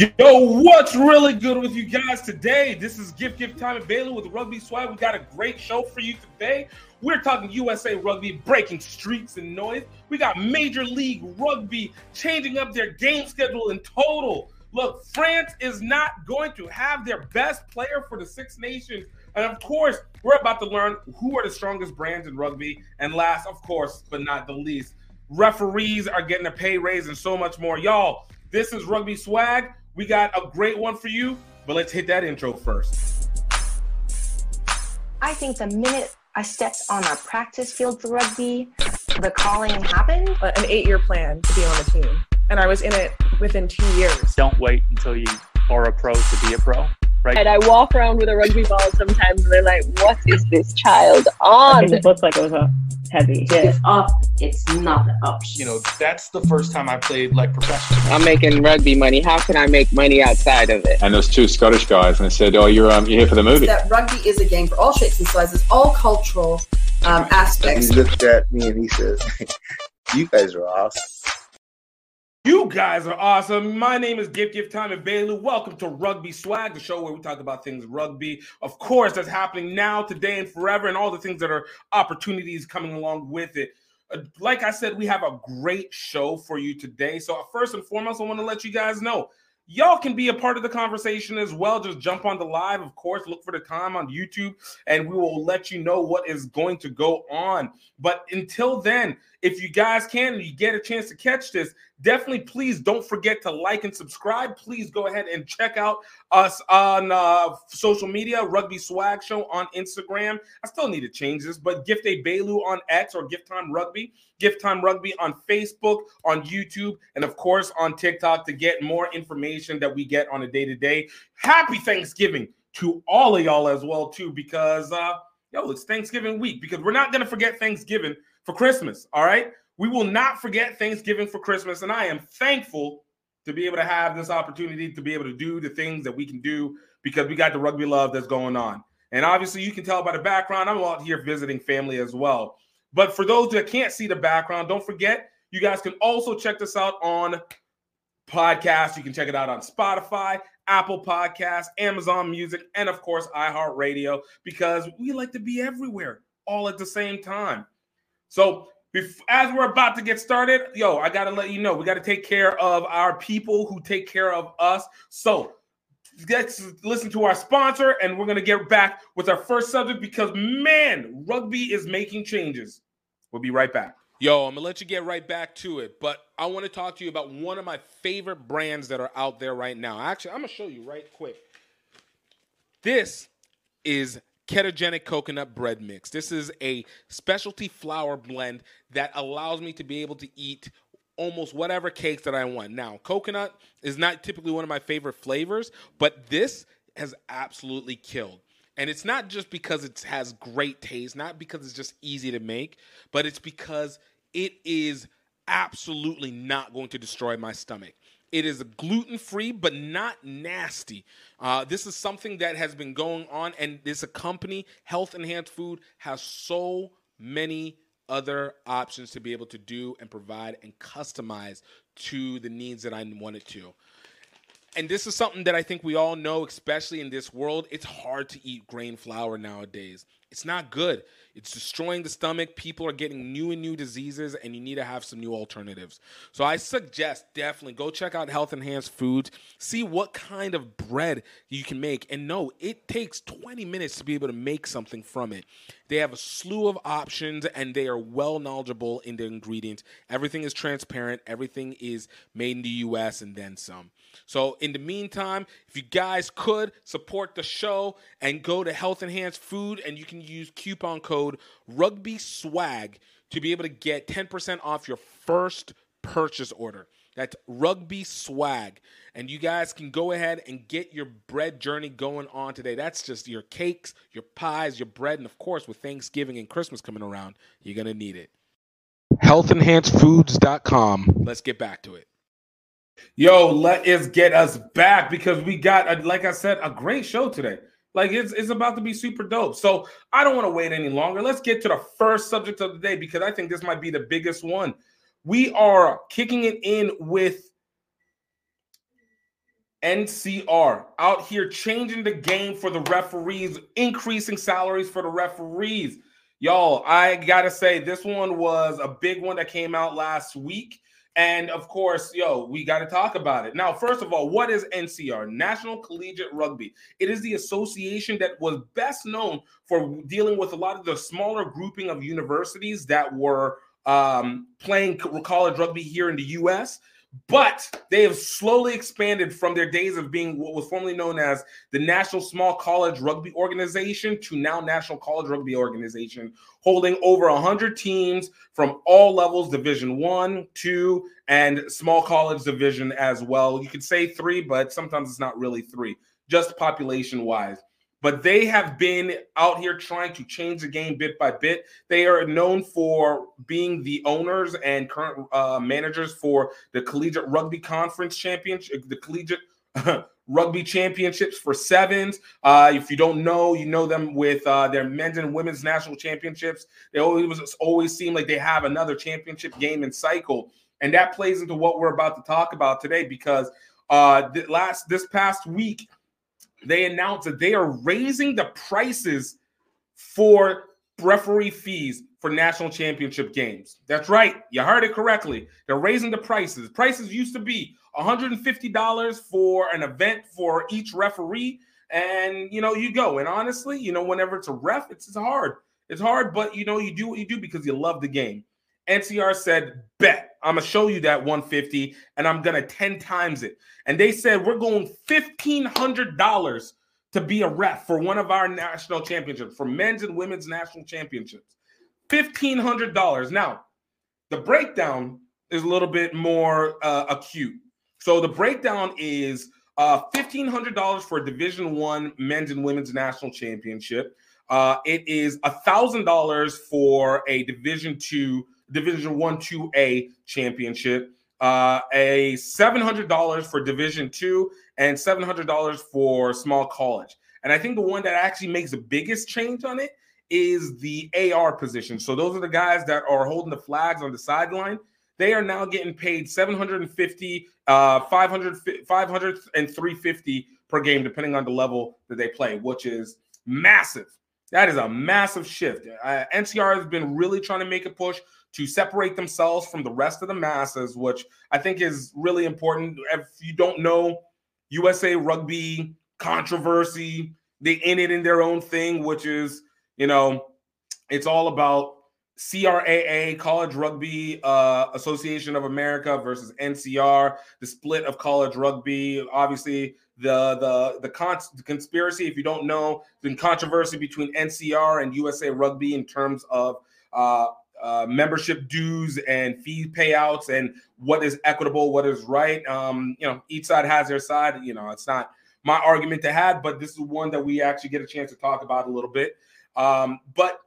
Yo, what's really good with you guys today? This is Gift Gift Time at Baylor with Rugby Swag. We got a great show for you today. We're talking USA Rugby breaking streets and noise. We got Major League Rugby changing up their game schedule in total. Look, France is not going to have their best player for the Six Nations. And of course, we're about to learn who are the strongest brands in rugby. And last, of course, but not the least, referees are getting a pay raise and so much more. Y'all, this is Rugby Swag. We got a great one for you, but let's hit that intro first. I think the minute I stepped on a practice field for rugby, the calling happened. Uh, an eight year plan to be on the team. And I was in it within two years. Don't wait until you are a pro to be a pro. Right. And I walk around with a rugby ball sometimes and they're like, what is this child on? It looks like it was a heavy hit. It's off. It's not an option. You know, that's the first time I played like professional. I'm making rugby money. How can I make money outside of it? And there's two Scottish guys, and they said, "Oh, you're um, you're here for the movie." That rugby is a game for all shapes and sizes, all cultural um, aspects. He looked at me and he says, "You guys are awesome." You guys are awesome. My name is Gift Gift Time and Bailey. Welcome to Rugby Swag, the show where we talk about things rugby. Of course, that's happening now, today, and forever, and all the things that are opportunities coming along with it. Uh, like I said, we have a great show for you today. So, first and foremost, I want to let you guys know y'all can be a part of the conversation as well. Just jump on the live, of course, look for the time on YouTube, and we will let you know what is going to go on. But until then, if you guys can and you get a chance to catch this, definitely please don't forget to like and subscribe. Please go ahead and check out us on uh, social media, Rugby Swag Show on Instagram. I still need to change this, but Gift a Bailu on X or Gift Time Rugby, Gift Time Rugby on Facebook, on YouTube, and of course on TikTok to get more information that we get on a day to day. Happy Thanksgiving to all of y'all as well too, because uh, yo, it's Thanksgiving week. Because we're not gonna forget Thanksgiving for Christmas. All right. We will not forget Thanksgiving for Christmas. And I am thankful to be able to have this opportunity to be able to do the things that we can do because we got the rugby love that's going on. And obviously, you can tell by the background, I'm out here visiting family as well. But for those that can't see the background, don't forget, you guys can also check this out on podcast. You can check it out on Spotify, Apple Podcasts, Amazon Music, and of course, iHeartRadio, because we like to be everywhere all at the same time. So as we're about to get started, yo, I got to let you know we got to take care of our people who take care of us. So let's listen to our sponsor, and we're to get back with our first subject because, man, rugby is making changes. We'll be right back. Yo, I'm to let you get right back to it, but I want to talk to you about one of my favorite brands that are out there right now. Actually, I'm to show you right quick. This is ketogenic coconut bread mix. This is a specialty flour blend that allows me to be able to eat almost whatever cakes that I want. Now, coconut is not typically one of my favorite flavors, but this has absolutely killed. And it's not just because it has great taste, not because it's just easy to make, but it's because it is absolutely not going to destroy my stomach. It is gluten free, but not nasty. Uh, this is something that has been going on, and this company, Health Enhanced Food, has so many other options to be able to do and provide and customize to the needs that I want it to. And this is something that I think we all know, especially in this world. It's hard to eat grain flour nowadays. It's not good. It's destroying the stomach. People are getting new and new diseases, and you need to have some new alternatives. So I suggest definitely go check out Health Enhanced Foods, see what kind of bread you can make. And no, it takes 20 minutes to be able to make something from it. They have a slew of options, and they are well knowledgeable in the ingredients. Everything is transparent, everything is made in the US, and then some. So, in the meantime, if you guys could support the show and go to Health Enhanced Food, and you can use coupon code Rugby Swag to be able to get 10% off your first purchase order. That's Rugby Swag. And you guys can go ahead and get your bread journey going on today. That's just your cakes, your pies, your bread, and of course, with Thanksgiving and Christmas coming around, you're going to need it. HealthEnhancedFoods.com. Let's get back to it. Yo, let us get us back because we got, a, like I said, a great show today. Like it's it's about to be super dope. So I don't want to wait any longer. Let's get to the first subject of the day because I think this might be the biggest one. We are kicking it in with NCR out here changing the game for the referees, increasing salaries for the referees. Y'all, I gotta say, this one was a big one that came out last week. And of course, yo, we got to talk about it. Now, first of all, what is NCR? National Collegiate Rugby. It is the association that was best known for dealing with a lot of the smaller grouping of universities that were um, playing college rugby here in the US. But they have slowly expanded from their days of being what was formerly known as the National Small College Rugby Organization to now National College Rugby Organization, holding over 100 teams from all levels division one two and small college division as well. You could say three but sometimes it's not really three just population wise but they have been out here trying to change the game bit by bit. They are known for being the owners and current uh, managers for the Collegiate Rugby Conference Championship, the Collegiate Rugby Championships for sevens. Uh, if you don't know, you know them with uh, their men's and women's national championships. They always always seem like they have another championship game in cycle, and that plays into what we're about to talk about today because uh, the last this past week they announced that they are raising the prices for referee fees for national championship games. That's right. You heard it correctly. They're raising the prices. Prices used to be $150 for an event for each referee. And, you know, you go. And honestly, you know, whenever it's a ref, it's, it's hard. It's hard, but, you know, you do what you do because you love the game. NCR said, bet I'm gonna show you that 150 and I'm gonna 10 times it. And they said we're going $1,500 to be a ref for one of our national championships, for men's and women's national championships. $1,500. Now, the breakdown is a little bit more uh, acute. So the breakdown is uh, $1,500 for a Division One men's and women's national championship. Uh, it is $1,000 for a Division Two Division One Two A championship, uh, a seven hundred dollars for Division Two, and seven hundred dollars for small college. And I think the one that actually makes the biggest change on it is the AR position. So those are the guys that are holding the flags on the sideline. They are now getting paid 750, uh, 500, 500 and 350 per game, depending on the level that they play, which is massive. That is a massive shift. Uh, NCR has been really trying to make a push to separate themselves from the rest of the masses, which I think is really important. If you don't know USA Rugby controversy, they in it in their own thing, which is, you know, it's all about CRAA, College Rugby uh, Association of America versus NCR, the split of college rugby. Obviously, the the the, the conspiracy, if you don't know, the controversy between NCR and USA Rugby in terms of uh, uh, membership dues and fee payouts and what is equitable, what is right. Um, you know, each side has their side. You know, it's not my argument to have, but this is one that we actually get a chance to talk about a little bit. Um, but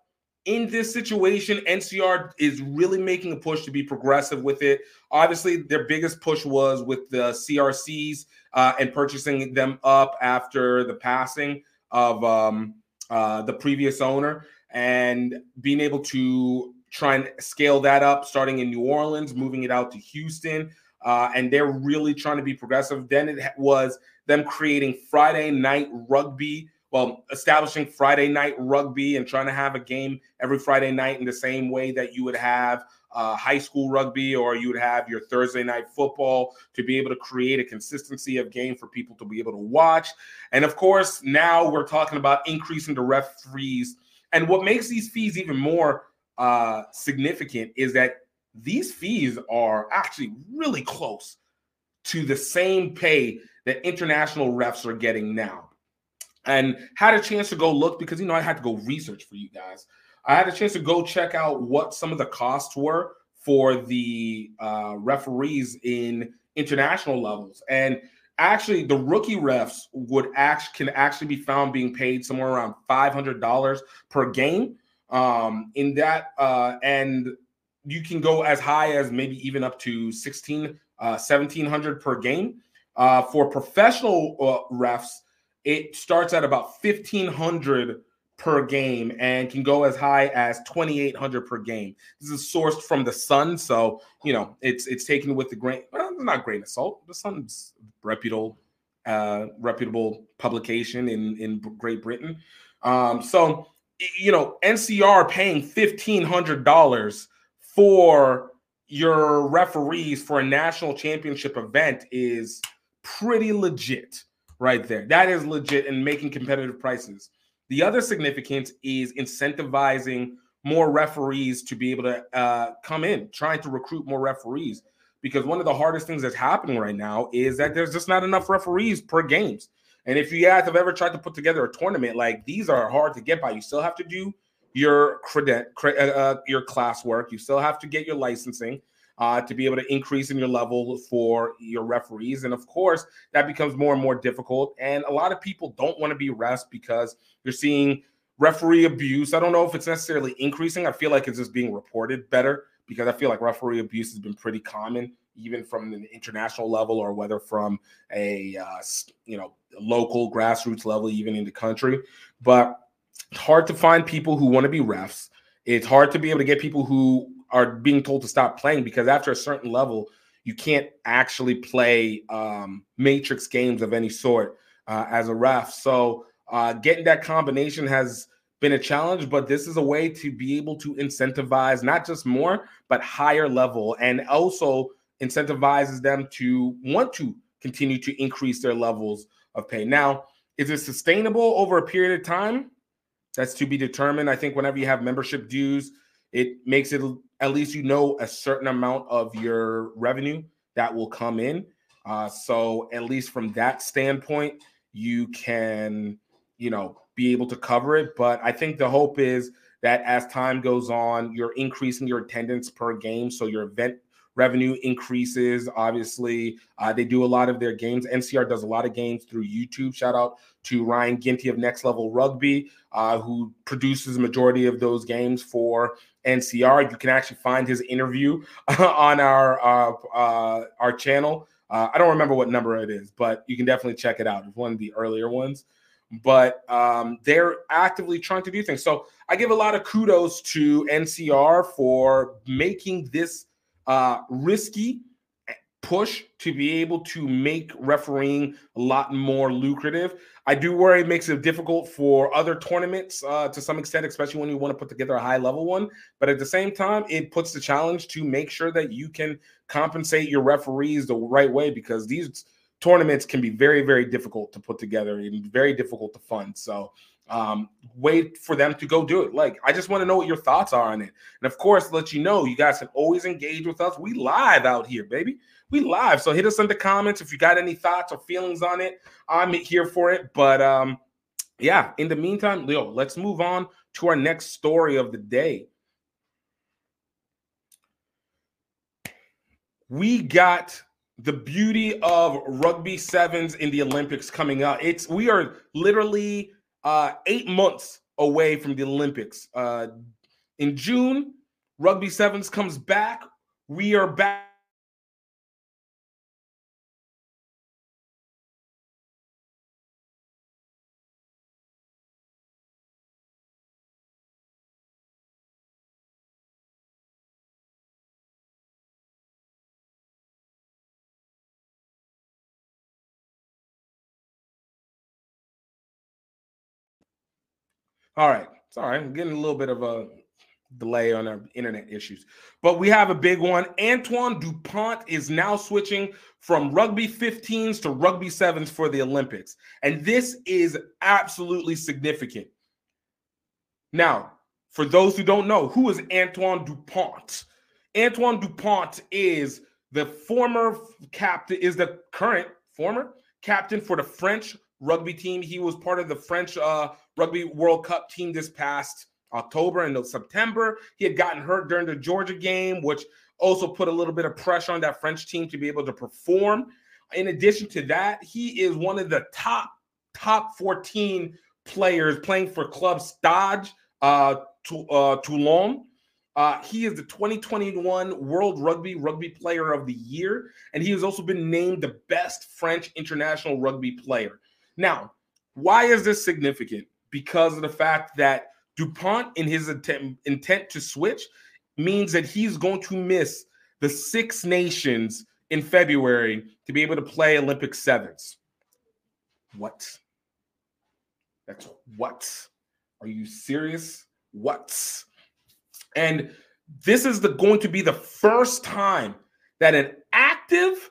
in this situation, NCR is really making a push to be progressive with it. Obviously, their biggest push was with the CRCs uh, and purchasing them up after the passing of um, uh, the previous owner and being able to try and scale that up, starting in New Orleans, moving it out to Houston. Uh, and they're really trying to be progressive. Then it was them creating Friday night rugby, well, establishing Friday night rugby and trying to have a game every Friday night in the same way that you would have uh, high school rugby or you would have your Thursday night football to be able to create a consistency of game for people to be able to watch. And of course, now we're talking about increasing the referees. And what makes these fees even more uh, significant is that these fees are actually really close to the same pay that international refs are getting now. And had a chance to go look because you know I had to go research for you guys. I had a chance to go check out what some of the costs were for the uh, referees in international levels, and actually the rookie refs would act can actually be found being paid somewhere around five hundred dollars per game um, in that, uh, and you can go as high as maybe even up to 16, uh, 1700 per game. Uh, for professional uh, refs, it starts at about 1500 per game and can go as high as 2800 per game. This is sourced from the Sun, so you know it's it's taken with the grain, well, not grain of salt. The Sun's reputable uh, reputable publication in in Great Britain. Um, so you know, NCR paying fifteen hundred dollars for your referees for a national championship event is pretty legit right there. That is legit and making competitive prices. The other significance is incentivizing more referees to be able to uh, come in, trying to recruit more referees. Because one of the hardest things that's happening right now is that there's just not enough referees per games. And if you guys have ever tried to put together a tournament, like these are hard to get by. You still have to do your credit, uh, uh, your class work. You still have to get your licensing uh, to be able to increase in your level for your referees. And of course, that becomes more and more difficult. And a lot of people don't want to be refs because you're seeing referee abuse. I don't know if it's necessarily increasing. I feel like it's just being reported better because I feel like referee abuse has been pretty common, even from an international level or whether from a uh, you know local grassroots level, even in the country. But it's hard to find people who want to be refs. It's hard to be able to get people who are being told to stop playing because after a certain level, you can't actually play um, matrix games of any sort uh, as a ref. So uh, getting that combination has been a challenge, but this is a way to be able to incentivize not just more, but higher level, and also incentivizes them to want to continue to increase their levels of pay. Now, is it sustainable over a period of time? That's to be determined. I think whenever you have membership dues, it makes it at least you know a certain amount of your revenue that will come in. Uh, so at least from that standpoint, you can, you know, be able to cover it. But I think the hope is that as time goes on, you're increasing your attendance per game, so your event revenue increases. Obviously, uh, they do a lot of their games. NCR does a lot of games through YouTube. Shout out to Ryan Ginty of Next Level Rugby, uh, who produces majority of those games for NCR. You can actually find his interview on our uh, uh, our channel. Uh, I don't remember what number it is, but you can definitely check it out. It's one of the earlier ones. But um, they're actively trying to do things. So I give a lot of kudos to NCR for making this uh, risky push to be able to make refereeing a lot more lucrative. I do worry it makes it difficult for other tournaments uh, to some extent, especially when you want to put together a high level one. But at the same time, it puts the challenge to make sure that you can compensate your referees the right way because these tournaments can be very, very difficult to put together and very difficult to fund. So um, wait for them to go do it. Like, I just want to know what your thoughts are on it. And of course, let you know you guys can always engage with us. We live out here, baby we live. So hit us in the comments if you got any thoughts or feelings on it. I'm here for it. But um, yeah, in the meantime, Leo, let's move on to our next story of the day. We got the beauty of rugby sevens in the Olympics coming up. It's we are literally uh, eight months away from the Olympics. Uh, in June, rugby sevens comes back. We are back All right. Sorry. I'm getting a little bit of a delay on our internet issues. But we have a big one. Antoine Dupont is now switching from rugby 15s to rugby 7s for the Olympics. And this is absolutely significant. Now, for those who don't know, who is Antoine Dupont? Antoine Dupont is the former captain, is the current former captain for the French rugby team. He was part of the French uh, Rugby World Cup team this past October and September. He had gotten hurt during the Georgia game, which also put a little bit of pressure on that French team to be able to perform. In addition to that, he is one of the top top 14 players playing for Club Stade uh, to, uh, Toulon. Uh, he is the 2021 World Rugby Rugby Player of the Year, and he has also been named the best French international rugby player. Now, why is this significant? because of the fact that Dupont, in his attempt, intent to switch, means that he's going to miss the Six Nations in February to be able to play Olympic sevens. What? That's what? Are you serious? What? And this is the going to be the first time that an active,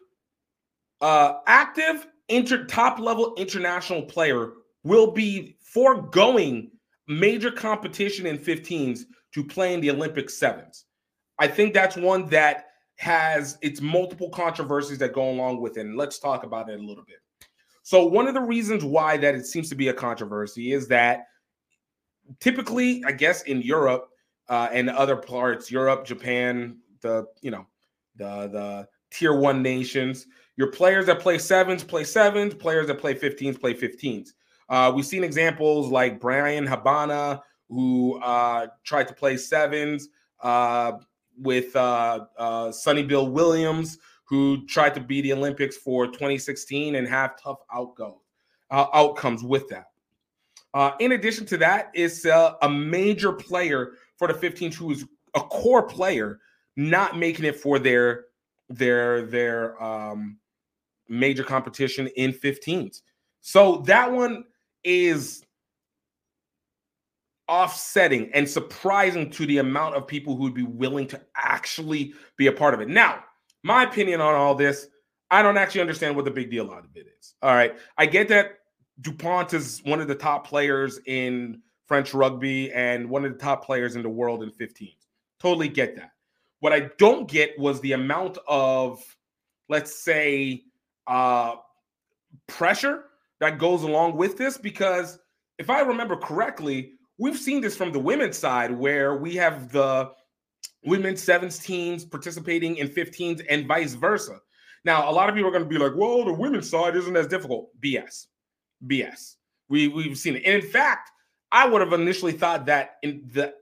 uh, active inter top level international player will be foregoing major competition in 15s to play in the Olympic sevens. I think that's one that has its multiple controversies that go along with it. And let's talk about it a little bit. So, one of the reasons why that it seems to be a controversy is that typically, I guess, in Europe uh, and other parts, Europe, Japan, the you know, the the tier one nations, your players that play sevens play sevens, players that play 15s play 15s. Uh, we've seen examples like Bryan Habana, who uh, tried to play sevens uh, with uh, uh, Sonny Bill Williams, who tried to be the Olympics for 2016 and have tough outgo, uh, outcomes with that. In addition to that, is uh, a major player for the 15 who is a core player, not making it for their their their um, major competition in 15s. So that one is offsetting and surprising to the amount of people who would be willing to actually be a part of it. Now, my opinion on all this, I don't actually understand what the big deal out of it is. All right. I get that Dupont is one of the top players in French rugby and one of the top players in the world in 15s. Totally get that. What I don't get was the amount of, let's say, uh, pressure that goes along with this. Because if I remember correctly, we've seen this from the women's side where we have the women's sevens teams participating in 15s and vice versa. Now, a lot of people are going to be like, well, the women's side isn't as difficult. BS. BS. We, we've seen it. And in fact, I would have initially thought that in the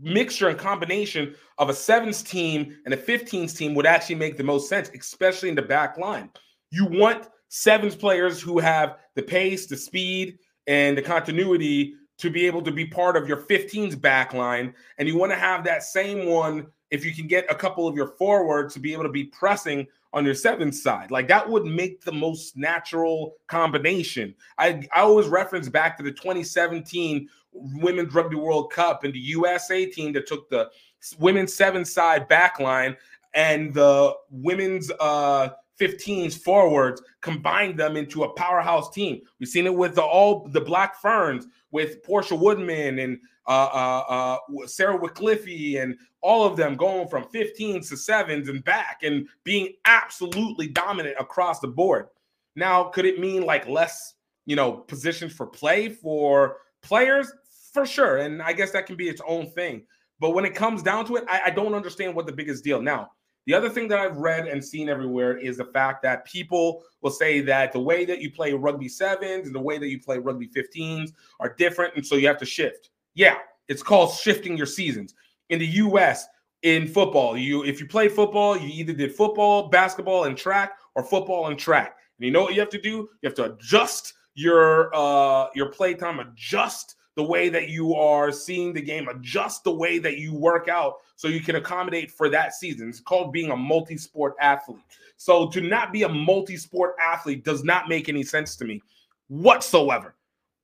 mixture and combination of a sevens team and a 15s team would actually make the most sense, especially in the back line. You want sevens players who have the pace, the speed, and the continuity to be able to be part of your 15s back line. And you want to have that same one if you can get a couple of your forwards to be able to be pressing on your seventh side. Like that would make the most natural combination. I, I always reference back to the 2017 Women's Rugby World Cup and the USA team that took the women's seven side back line and the women's uh 15s forwards combined them into a powerhouse team. We've seen it with the all the Black Ferns with Portia Woodman and uh, uh, uh, Sarah Wickliffe and all of them going from 15s to sevens and back and being absolutely dominant across the board. Now, could it mean like less, you know, positions for play for players? For sure. And I guess that can be its own thing. But when it comes down to it, I, I don't understand what the biggest deal. Now, the other thing that I've read and seen everywhere is the fact that people will say that the way that you play rugby sevens and the way that you play rugby 15s are different. And so you have to shift. Yeah, it's called shifting your seasons. In the US, in football, you if you play football, you either did football, basketball, and track, or football and track. And you know what you have to do? You have to adjust your uh your play time, adjust the way that you are seeing the game, adjust the way that you work out so you can accommodate for that season. It's called being a multi sport athlete. So to not be a multi sport athlete does not make any sense to me whatsoever.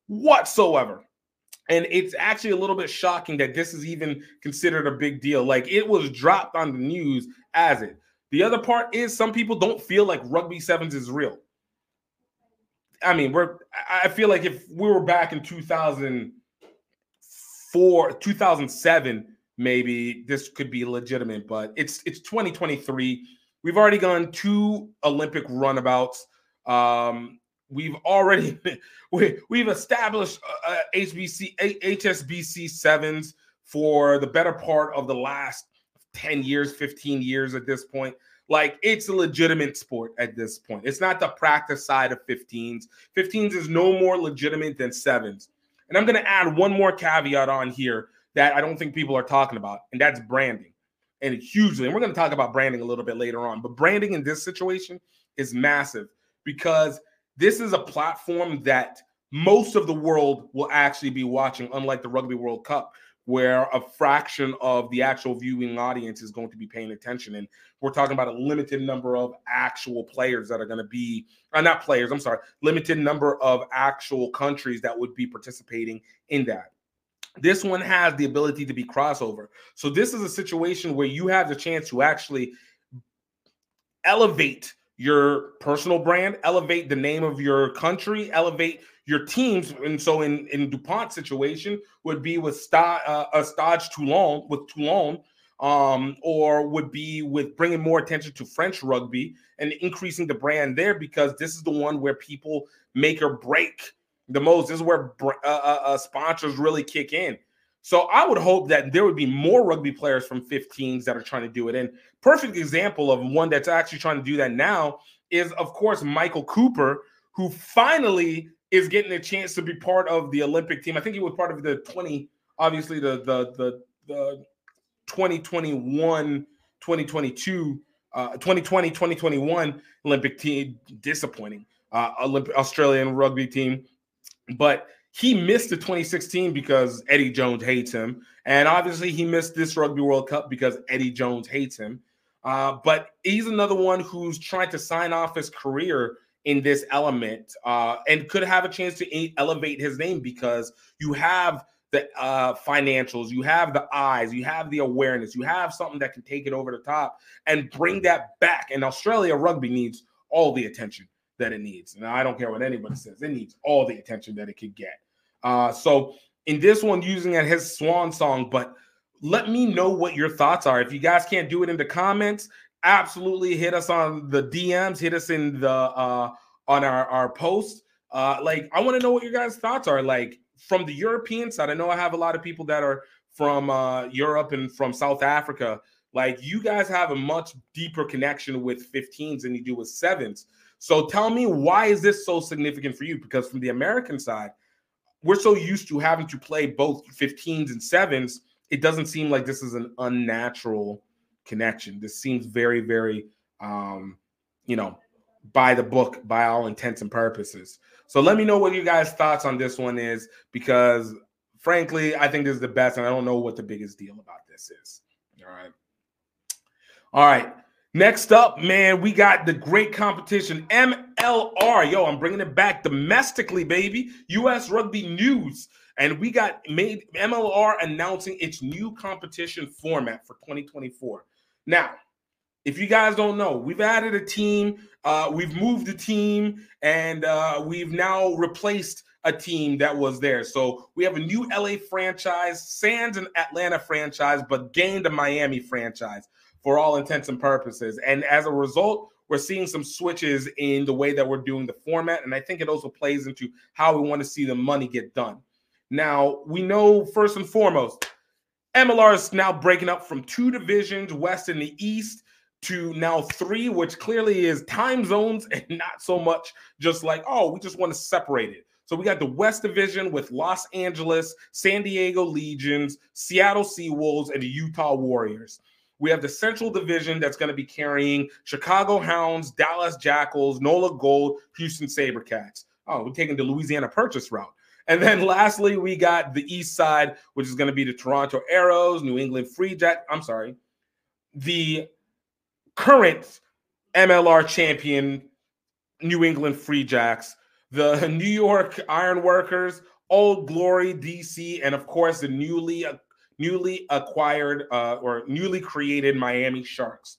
Whatsoever. And it's actually a little bit shocking that this is even considered a big deal. Like it was dropped on the news as it. The other part is some people don't feel like rugby sevens is real. I mean, we're I feel like if we were back in 2004, 2007, maybe this could be legitimate, but it's it's 2023. We've already gone two Olympic runabouts. Um, we've already we, we've established uh, HBC HSBC sevens for the better part of the last 10 years, 15 years at this point. Like it's a legitimate sport at this point. It's not the practice side of 15s. 15s is no more legitimate than sevens. And I'm going to add one more caveat on here that I don't think people are talking about, and that's branding. And hugely, and we're going to talk about branding a little bit later on, but branding in this situation is massive because this is a platform that most of the world will actually be watching, unlike the Rugby World Cup. Where a fraction of the actual viewing audience is going to be paying attention. And we're talking about a limited number of actual players that are going to be, uh, not players, I'm sorry, limited number of actual countries that would be participating in that. This one has the ability to be crossover. So this is a situation where you have the chance to actually elevate your personal brand, elevate the name of your country, elevate your teams. And so in in Dupont situation would be with Stade, uh, uh, Toulon with Toulon, um, or would be with bringing more attention to French rugby and increasing the brand there because this is the one where people make or break the most. This is where uh, uh, uh, sponsors really kick in. So I would hope that there would be more rugby players from 15s that are trying to do it. And perfect example of one that's actually trying to do that now is, of course, Michael Cooper, who finally is getting a chance to be part of the Olympic team. I think he was part of the 20, obviously the the the, the 2021, 2022, uh, 2020, 2021 Olympic team. Disappointing. Uh, Olympic Australian rugby team. But he missed the 2016 because Eddie Jones hates him. And obviously, he missed this Rugby World Cup because Eddie Jones hates him. Uh, but he's another one who's trying to sign off his career in this element uh, and could have a chance to elevate his name because you have the uh, financials, you have the eyes, you have the awareness, you have something that can take it over the top and bring that back. And Australia rugby needs all the attention that it needs. Now, I don't care what anybody says, it needs all the attention that it could get. Uh, so in this one, using it his swan song, but let me know what your thoughts are. If you guys can't do it in the comments, absolutely hit us on the DMs, hit us in the uh on our our post. Uh like I want to know what your guys' thoughts are. Like from the European side, I know I have a lot of people that are from uh Europe and from South Africa. Like you guys have a much deeper connection with 15s than you do with sevens. So tell me why is this so significant for you? Because from the American side, we're so used to having to play both 15s and sevens. It doesn't seem like this is an unnatural connection. This seems very, very, um, you know, by the book, by all intents and purposes. So let me know what you guys' thoughts on this one is, because frankly, I think this is the best, and I don't know what the biggest deal about this is. All right. All right. Next up, man, we got the great competition MLR. Yo, I'm bringing it back domestically, baby. US Rugby News. And we got made MLR announcing its new competition format for 2024. Now, if you guys don't know, we've added a team, uh, we've moved a team, and uh, we've now replaced a team that was there. So we have a new LA franchise, Sands and Atlanta franchise, but gained a Miami franchise for all intents and purposes. And as a result, we're seeing some switches in the way that we're doing the format. And I think it also plays into how we want to see the money get done. Now, we know first and foremost, MLR is now breaking up from two divisions, West and the East, to now three, which clearly is time zones and not so much just like, oh, we just want to separate it. So we got the West Division with Los Angeles, San Diego Legions, Seattle Seawolves, and the Utah Warriors. We have the Central Division that's going to be carrying Chicago Hounds, Dallas Jackals, NOLA Gold, Houston Sabercats. Oh, we're taking the Louisiana Purchase route. And then lastly, we got the East Side, which is going to be the Toronto Arrows, New England Free Jack. I'm sorry, the current MLR champion, New England Free Jacks, the New York Ironworkers, Old Glory DC, and of course the newly newly acquired uh, or newly created Miami Sharks.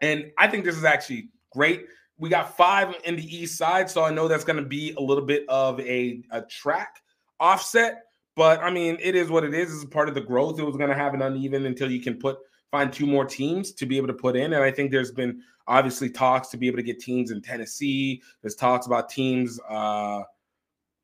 And I think this is actually great. We got five in the east side, so I know that's going to be a little bit of a, a track offset. But I mean, it is what it is. It's part of the growth. It was going to have an uneven until you can put find two more teams to be able to put in. And I think there's been obviously talks to be able to get teams in Tennessee. There's talks about teams. Uh,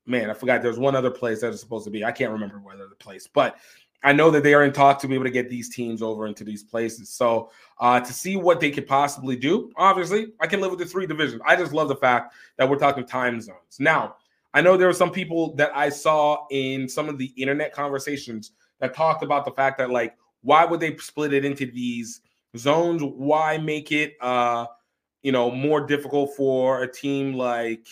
man, I forgot. There's one other place that is supposed to be. I can't remember whether the place, but I know that they are in talk to be able to get these teams over into these places. So uh, to see what they could possibly do, obviously, I can live with the three divisions. I just love the fact that we're talking time zones. Now, I know there were some people that I saw in some of the internet conversations that talked about the fact that like, why would they split it into these zones? Why make it, uh, you know, more difficult for a team like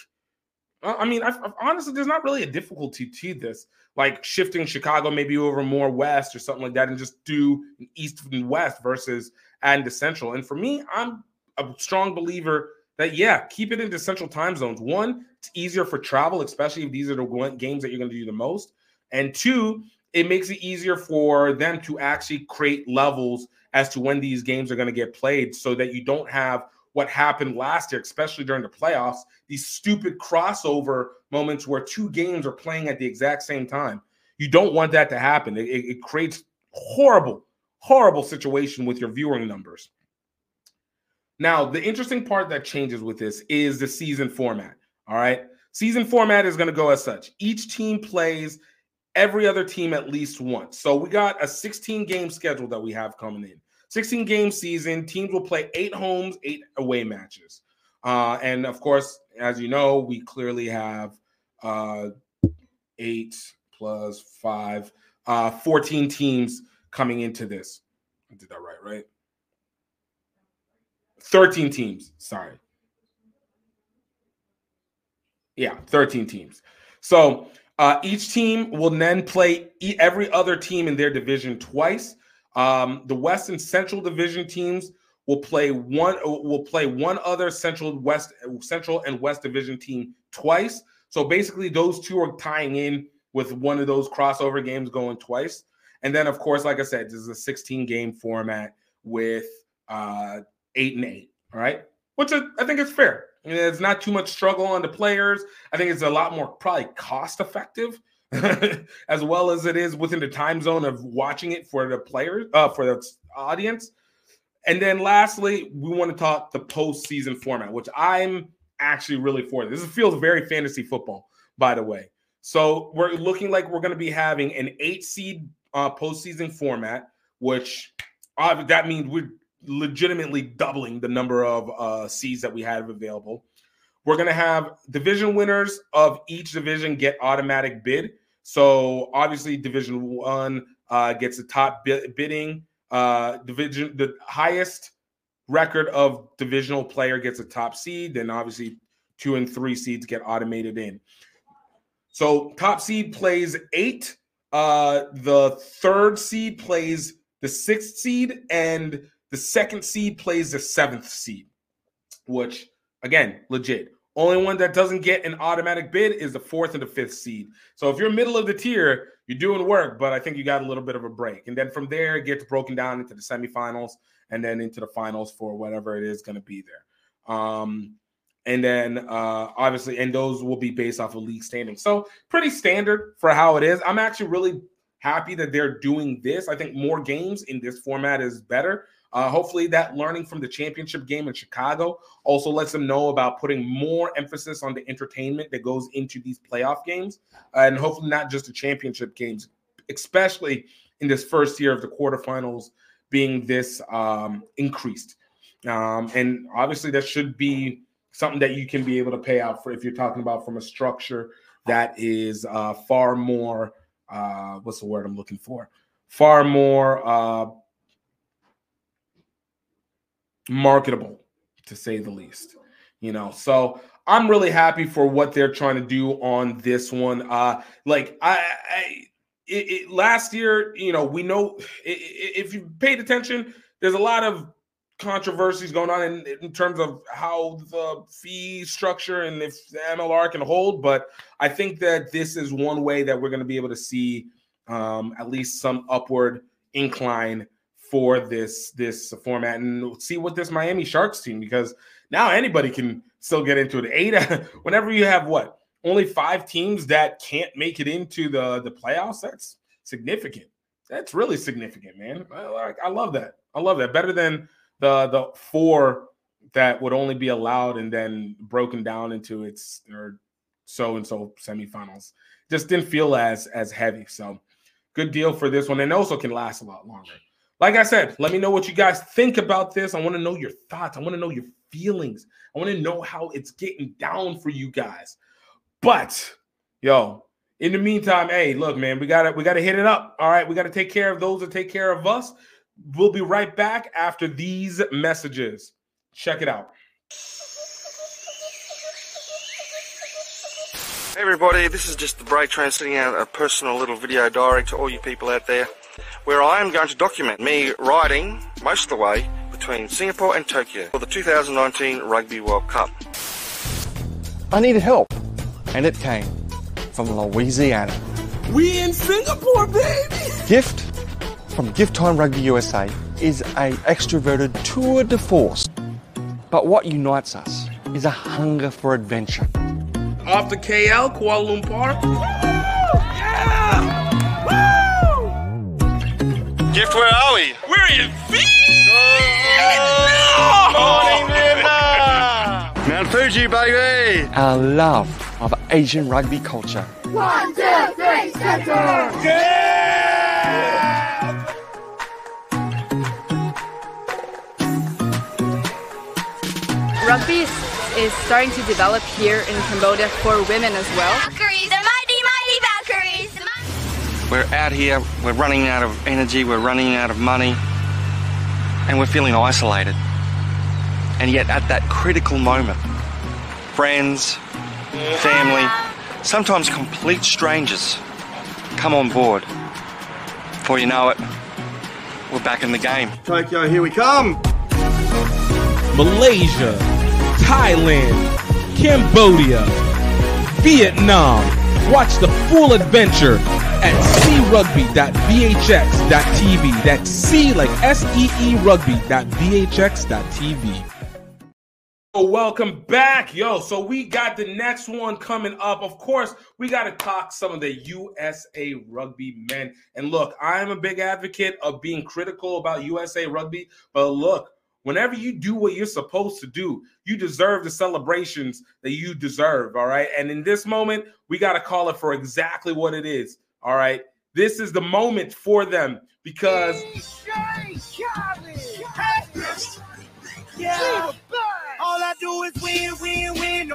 I mean, I, I, honestly, there's not really a difficulty to this, like shifting Chicago maybe over more west or something like that, and just do east and west versus adding to central. And for me, I'm a strong believer that yeah, keep it into central time zones. One, it's easier for travel, especially if these are the games that you're going to do the most. And two, it makes it easier for them to actually create levels as to when these games are going to get played so that you don't have what happened last year, especially during the playoffs, these stupid crossover moments where two games are playing at the exact same time. You don't want that to happen. It, it creates horrible, horrible situation with your viewing numbers. Now, the interesting part that changes with this is the season format. All right. Season format is going to go as such. Each team plays every other team at least once. So we got a 16 game schedule that we have coming in. 16 game season. Teams will play eight homes, eight away matches. Uh, and of course, as you know, we clearly have uh, eight plus five, uh, 14 teams coming into this. I did that right, right? 13 teams. Sorry. Yeah, 13 teams. So uh, each team will then play every other team in their division twice. Um, the West and Central Division teams will play one will play one other Central West Central and West Division team twice. So basically, those two are tying in with one of those crossover games going twice. And then, of course, like I said, this is a 16 game format with uh, eight and eight. All right, which I think is fair. It's not too much struggle on the players. I think it's a lot more probably cost effective, as well as it is within the time zone of watching it for the players, uh, for the audience. And then lastly, we want to talk the postseason format, which I'm actually really for. This feels very fantasy football, by the way. So we're looking like we're going to be having an eight seed uh, postseason format, which uh, that means we're legitimately doubling the number of uh, seeds that we have available. We're going to have division winners of each division get automatic bid. So obviously, Division One uh, gets the top bidding. Uh, division, the highest record of divisional player gets a top seed. Then obviously, two and three seeds get automated in. So top seed plays eight. Uh, the third seed plays the sixth seed, and the second seed plays the seventh seed, which again, legit. Only one that doesn't get an automatic bid is the fourth and the fifth seed. So if you're middle of the tier, you're doing work, but I think you got a little bit of a break. And then from there, it gets broken down into the semifinals and then into the finals for whatever it is going to be there. Um, and then uh, obviously, and those will be based off of league standing. So pretty standard for how it is. I'm actually really happy that they're doing this. I think more games in this format is better. Uh, hopefully, that learning from the championship game in Chicago also lets them know about putting more emphasis on the entertainment that goes into these playoff games, uh, and hopefully not just the championship games, especially in this first year of the quarterfinals being this um, increased. Um, and obviously, that should be something that you can be able to pay out for if you're talking about from a structure that is uh, far more. Uh, what's the word I'm looking for? Far more uh, marketable to say the least you know? So i'm really happy for what they're trying to do on this one. Uh like i, I it, it, last year you know we know if you paid attention there's a lot of controversies going on in, in terms of how the fee structure and if the mlr can hold but i think that this is one way that we're going to be able to see um, at least some upward incline for this this format and see what this Miami Sharks team because now anybody can still get into it. Eight whenever you have what only five teams that can't make it into the the playoffs. That's significant. That's really significant, man. I, like I love that. I love that better than the the four that would only be allowed and then broken down into its or so and so semifinals. Just didn't feel as as heavy. So good deal for this one, and also can last a lot longer like I said, let me know what you guys think about this. I want to know your thoughts. I want to know your feelings. I want to know how it's getting down for you guys. But yo, in the meantime, hey, look, man, we gotta we gotta hit it up. All right, we gotta take care of those that take care of us. We'll be right back after these messages. Check it out. Hey everybody, this is just the break train sending out a personal little video diary to all you people out there where I am going to document me riding most of the way between Singapore and Tokyo for the 2019 Rugby World Cup. I needed help, and it came from Louisiana. We in Singapore, baby! Gift from Gift Time Rugby USA is a extroverted tour de force. But what unites us is a hunger for adventure. Off to KL, Kuala Lumpur. Gift, where are we? We're in Mount Fuji, baby! Our love of Asian rugby culture. One, two, three, center! Rugby is, is starting to develop here in Cambodia for women as well. We're out here, we're running out of energy, we're running out of money, and we're feeling isolated. And yet, at that critical moment, friends, family, sometimes complete strangers come on board. Before you know it, we're back in the game. Tokyo, here we come! Malaysia, Thailand, Cambodia, Vietnam. Watch the full adventure at seerugby.vhx.tv. That's C like S E E rugby.vhx.tv. Oh, welcome back, yo. So we got the next one coming up. Of course, we got to talk some of the USA Rugby men. And look, I'm a big advocate of being critical about USA Rugby, but look, whenever you do what you're supposed to do, you deserve the celebrations that you deserve. All right. And in this moment, we got to call it for exactly what it is. All right. This is the moment for them because. Yeah. All I do is win, win, win.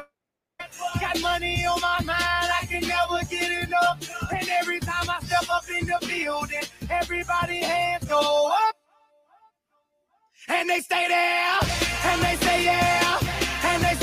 Got money on my mind, I can never get enough. And every time I step up in the building, everybody hands go up. And they stay there, and they say yeah, and they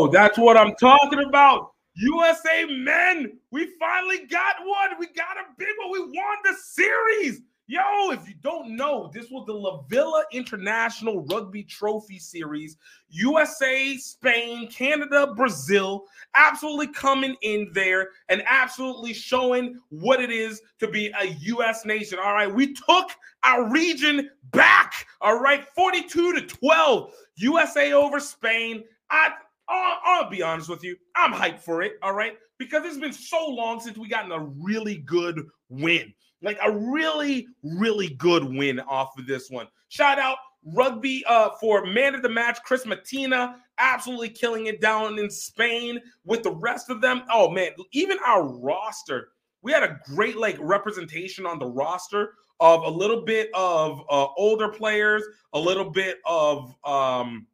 Oh, that's what I'm talking about. USA men, we finally got one. We got a big one. We won the series. Yo, if you don't know, this was the La Villa International Rugby Trophy Series. USA, Spain, Canada, Brazil, absolutely coming in there and absolutely showing what it is to be a US nation. All right, we took our region back. All right, 42 to 12. USA over Spain. I I'll, I'll, be honest with you. I'm hyped for it. All right. Because it's been so long since we gotten a really good win. Like a really, really good win off of this one. Shout out rugby uh, for man of the match, Chris Mattina, absolutely killing it down in Spain with the rest of them. Oh man, even our roster, we had a great like representation on the roster of a little bit of uh, older players, a little bit of um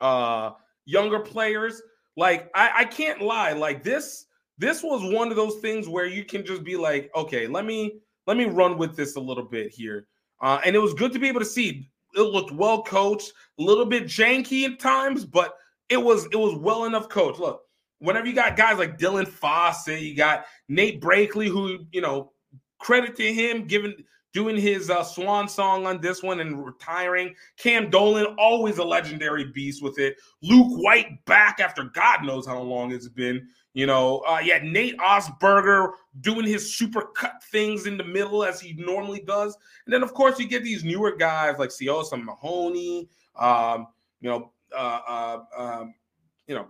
uh younger players. Like I, I can't lie, like this this was one of those things where you can just be like, okay, let me let me run with this a little bit here. Uh, and it was good to be able to see. It looked well coached, a little bit janky at times, but it was it was well enough coached. Look, whenever you got guys like Dylan Fawsitt, you got Nate Brakeley, who you know, credit to him giving doing his uh, swan song on this one and retiring. Cam Dolan, always a legendary beast with it. Luke White back after God knows how long it's been. You know, uh, yeah, Nate Augspurger doing his super cut things in the middle as he normally does. And then, of course, you get these newer guys like Siosa Mahoney, um, you know, uh, uh, um, you know,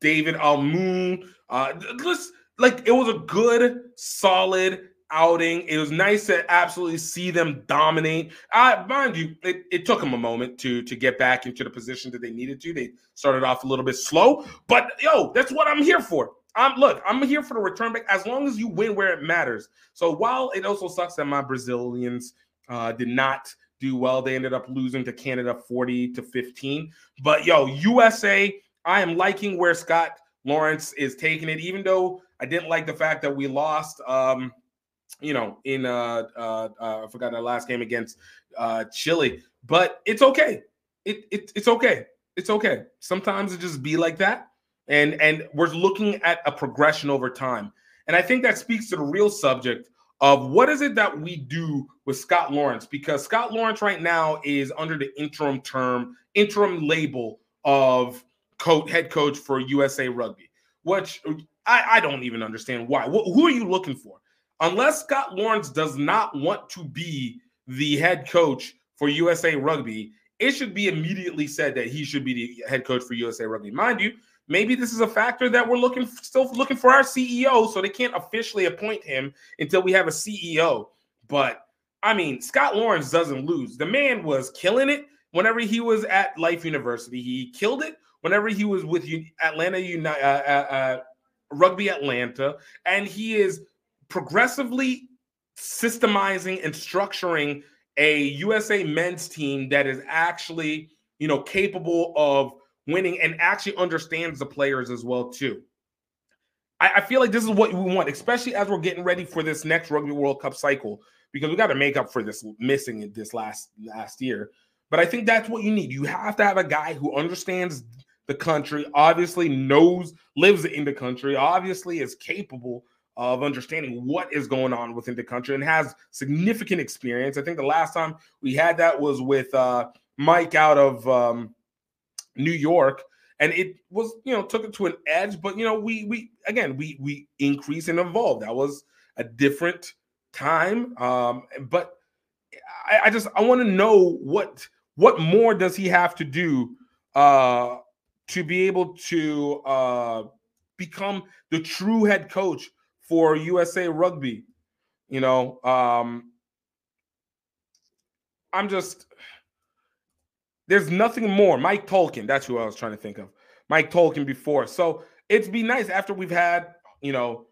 David Almoon. Uh, just like it was a good, solid outing. It was nice to absolutely see them dominate. I mind you, it, it, took them a moment to to get back into the position that they needed to. They started off a little bit slow, but yo, that's what I'm here for. I'm look, I'm here for the return back as long as you win where it matters. So while it also sucks that my Brazilians uh, did not do well, they ended up losing to Canada 40 to 15. But yo, USA, I am liking where Scott Lawrence is taking it, even though I didn't like the fact that we lost. Um, you know, in uh, uh, uh I forgot our last game against uh Chile, but it's okay. It, it it's okay. It's okay. Sometimes it just be like that, and and we're looking at a progression over time, and I think that speaks to the real subject of what is it that we do with Scott Lawrence because Scott Lawrence right now is under the interim term, interim label of coach, head coach for USA Rugby, which I, I don't even understand why. Wh- who are you looking for? Unless Scott Lawrence does not want to be the head coach for USA Rugby, it should be immediately said that he should be the head coach for USA Rugby. Mind you, maybe this is a factor that we're looking still looking for our CEO, so they can't officially appoint him until we have a CEO. But I mean, Scott Lawrence doesn't lose. The man was killing it whenever he was at Life University. He killed it whenever he was with Atlanta United, uh, uh, uh, Rugby Atlanta, and he is progressively systemizing and structuring a USA men's team that is actually, you know, capable of winning and actually understands the players as well too. I, I feel like this is what we want, especially as we're getting ready for this next Rugby World Cup cycle, because we got to make up for this missing this last last year. But I think that's what you need. You have to have a guy who understands the country, obviously knows, lives in the country, obviously is capable of understanding what is going on within the country and has significant experience. I think the last time we had that was with uh, Mike out of um, New York, and it was you know took it to an edge. But you know we we again we we increase and evolve. That was a different time, um, but I, I just I want to know what what more does he have to do uh, to be able to uh, become the true head coach for USA Rugby. You know, um, I'm just there's nothing more. Mike Tolkin, that's who I was trying to think of. Mike Tolkin before. So it'd be nice after we've had, you know,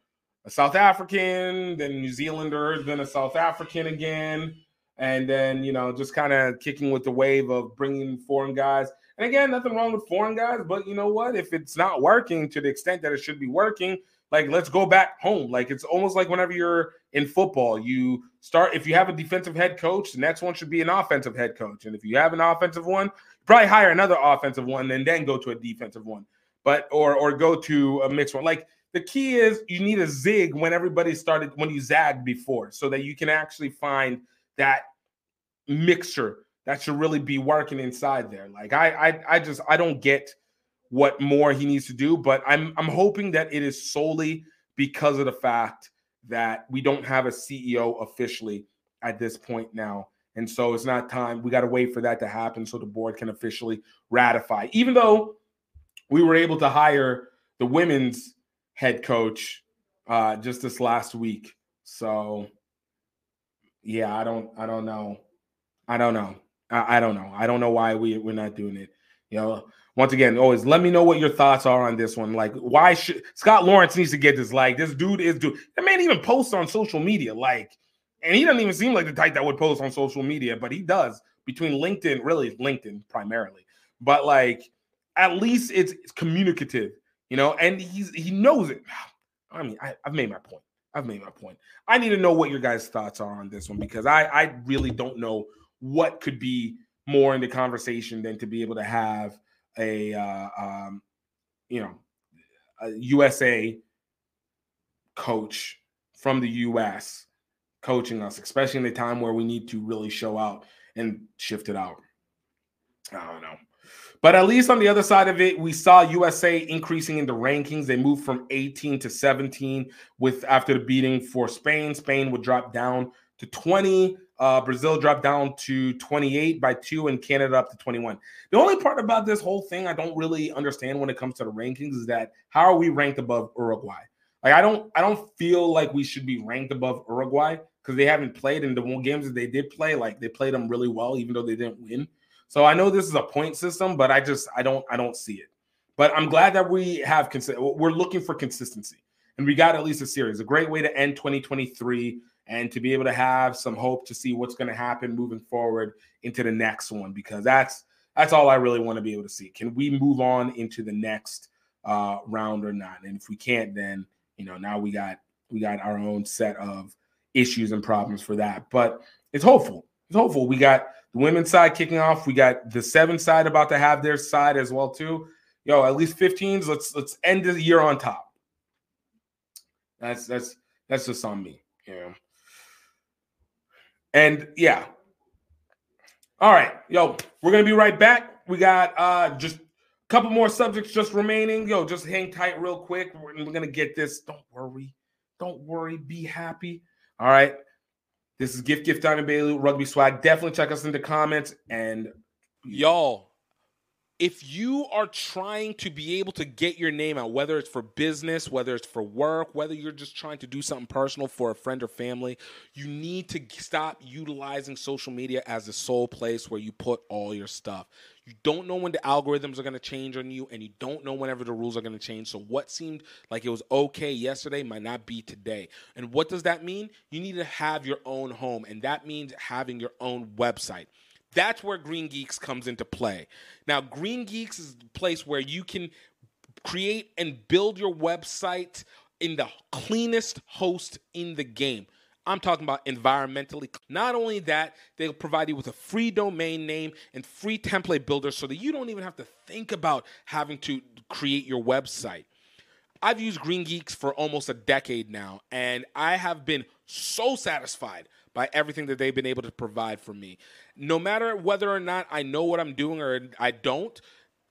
a South African, then New Zealander, then a South African again, and then you know just kind of kicking with the wave of bringing foreign guys. And again, nothing wrong with foreign guys, but you know what? If it's not working to the extent that it should be working, like let's go back home. Like it's almost like whenever you're in football, you start if you have a defensive head coach, the next one should be an offensive head coach. And if you have an offensive one, probably hire another offensive one and then go to a defensive one. But or or go to a mixed one. Like the key is you need a zig when everybody started when you zagged before so that you can actually find that mixture that should really be working inside there. Like I I I just I don't get what more he needs to do. But I'm I'm hoping that it is solely because of the fact that we don't have a CEO officially at this point now. And so it's not time. We got to wait for that to happen so the board can officially ratify. Even though we were able to hire the women's head coach uh, just this last week. So yeah, I don't I don't know. I don't know. I, I don't know. I don't know why we, we're not doing it. You know, once again, always let me know what your thoughts are on this one. Like, why should Scott Lawrence needs to get this? Like, this dude is dude. That man even posts on social media. Like, and he doesn't even seem like the type that would post on social media, but he does between LinkedIn, really LinkedIn primarily. But like, at least it's, it's communicative, you know, and he's he knows it. I mean, I, I've made my point. I've made my point. I need to know what your guys' thoughts are on this one because I I really don't know what could be more in the conversation than to be able to have a uh, um, you know a USA coach from the US coaching us, especially in a time where we need to really show out and shift it out. I don't know. But at least on the other side of it, we saw USA increasing in the rankings. They moved from 18 to 17 with after the beating for Spain. Spain would drop down to 20. Uh, Brazil dropped down to 28 by two, and Canada up to 21. The only part about this whole thing I don't really understand when it comes to the rankings is that how are we ranked above Uruguay? Like I don't, I don't feel like we should be ranked above Uruguay because they haven't played in the games that they did play. Like they played them really well, even though they didn't win. So I know this is a point system, but I just, I don't, I don't see it. But I'm glad that we have, we're looking for consistency, and we got at least a series. A great way to end 2023 and to be able to have some hope to see what's going to happen moving forward into the next one because that's that's all I really want to be able to see. Can we move on into the next uh, round or not. And if we can't, then you know now we got we got our own set of issues and problems for that. But it's hopeful. It's hopeful. We got the women's side kicking off. We got the seven side about to have their side as well too. Yo, at least 15s. Let's let's end the year on top. That's that's that's just on me. Yeah. And yeah. All right, yo, we're gonna be right back. We got uh just a couple more subjects just remaining. Yo, just hang tight real quick. We're, we're gonna get this. Don't worry. Don't worry. Be happy. All right. This is Gift Gift Diamond Bailey Rugby Swag. Definitely check us in the comments and y'all if you are trying to be able to get your name out, whether it's for business, whether it's for work, whether you're just trying to do something personal for a friend or family, you need to stop utilizing social media as the sole place where you put all your stuff. You don't know when the algorithms are going to change on you, and you don't know whenever the rules are going to change. So, what seemed like it was okay yesterday might not be today. And what does that mean? You need to have your own home, and that means having your own website. That's where Green Geeks comes into play. Now, Green Geeks is the place where you can create and build your website in the cleanest host in the game. I'm talking about environmentally. Not only that, they'll provide you with a free domain name and free template builder so that you don't even have to think about having to create your website. I've used Green Geeks for almost a decade now, and I have been so satisfied by everything that they've been able to provide for me. No matter whether or not I know what I'm doing or I don't,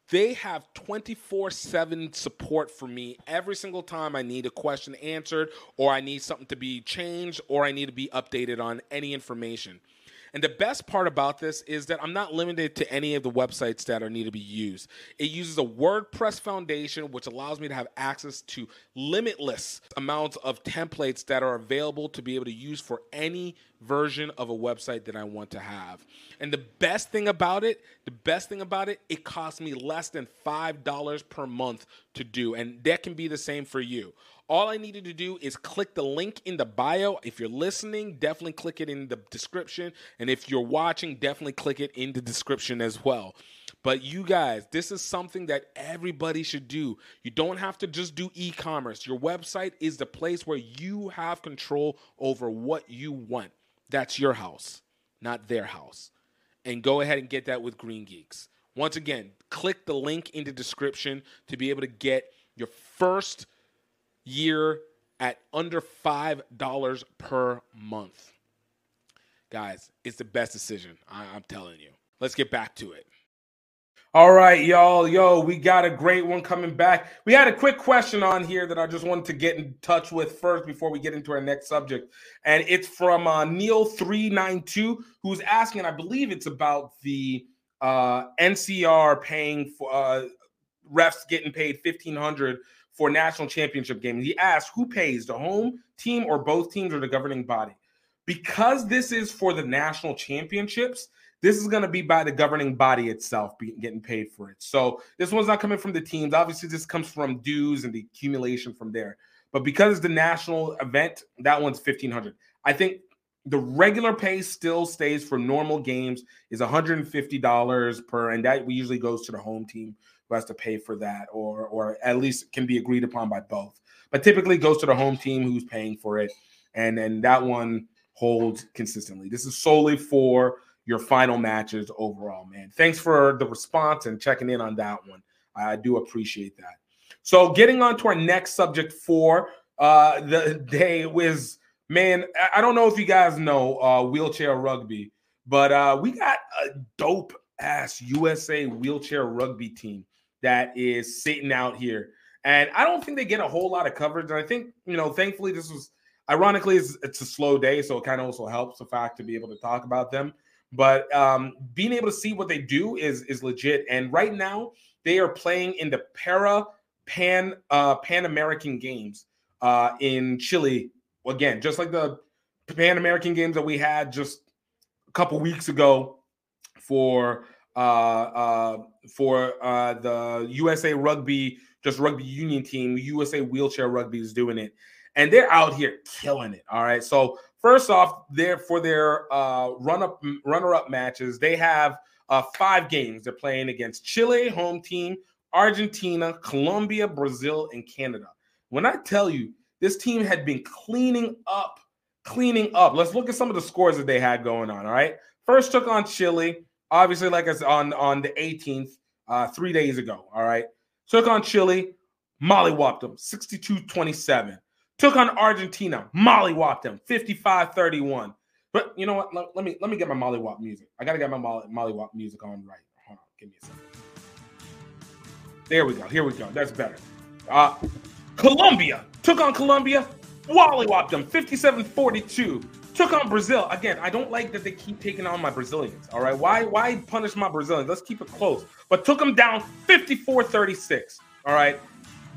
they have 24 7 support for me every single time I need a question answered, or I need something to be changed, or I need to be updated on any information. And the best part about this is that I'm not limited to any of the websites that are need to be used. It uses a WordPress foundation, which allows me to have access to limitless amounts of templates that are available to be able to use for any version of a website that I want to have. And the best thing about it, the best thing about it, it costs me less than $5 per month to do. And that can be the same for you. All I needed to do is click the link in the bio. If you're listening, definitely click it in the description. And if you're watching, definitely click it in the description as well. But you guys, this is something that everybody should do. You don't have to just do e commerce. Your website is the place where you have control over what you want. That's your house, not their house. And go ahead and get that with Green Geeks. Once again, click the link in the description to be able to get your first year at under $5 per month. Guys, it's the best decision. I- I'm telling you. Let's get back to it. All right, y'all. Yo, we got a great one coming back. We had a quick question on here that I just wanted to get in touch with first before we get into our next subject. And it's from uh, Neil392, who's asking, I believe it's about the uh, NCR paying for uh, refs getting paid 1500 for national championship games. He asked who pays, the home team or both teams or the governing body? Because this is for the national championships, this is going to be by the governing body itself being, getting paid for it. So this one's not coming from the teams. Obviously, this comes from dues and the accumulation from there. But because it's the national event, that one's 1500 I think the regular pay still stays for normal games is $150 per, and that usually goes to the home team who has to pay for that, or or at least can be agreed upon by both. But typically goes to the home team who's paying for it, and then that one holds consistently. This is solely for your final matches overall, man. Thanks for the response and checking in on that one. I do appreciate that. So getting on to our next subject for uh the day was man, I don't know if you guys know uh wheelchair rugby, but uh we got a dope ass USA wheelchair rugby team that is sitting out here. And I don't think they get a whole lot of coverage. And I think, you know, thankfully, this was ironically, it's, it's a slow day. So it kind of also helps the fact to be able to talk about them. But um, being able to see what they do is is legit. And right now, they are playing in the Para Pan uh, Pan American Games uh, in Chile. Again, just like the Pan American Games that we had just a couple weeks ago for uh, uh, for uh, the USA Rugby, just rugby union team. USA Wheelchair Rugby is doing it, and they're out here killing it. All right. So first off, there for their uh, run up runner up matches, they have five games. They're playing against Chile, home team, Argentina, Colombia, Brazil, and Canada. When I tell you this team had been cleaning up, cleaning up. Let's look at some of the scores that they had going on. All right. First took on Chile, obviously, like said, on, on the 18th, uh, three days ago. All right. Took on Chile, mollywopped them 62 27. Took on Argentina, mollywopped them 55 31. But you know what? Let, let, me let me get my mollywop music. I gotta get my molly, mollywop music on right. Hold on, give me a second. There we go. Here we go. That's better. Uh, Colombia took on Colombia, mollywopped them 57 42. Took on Brazil again. I don't like that they keep taking on my Brazilians. All right, why why punish my Brazilians? Let's keep it close. But took them down 54 36. All right.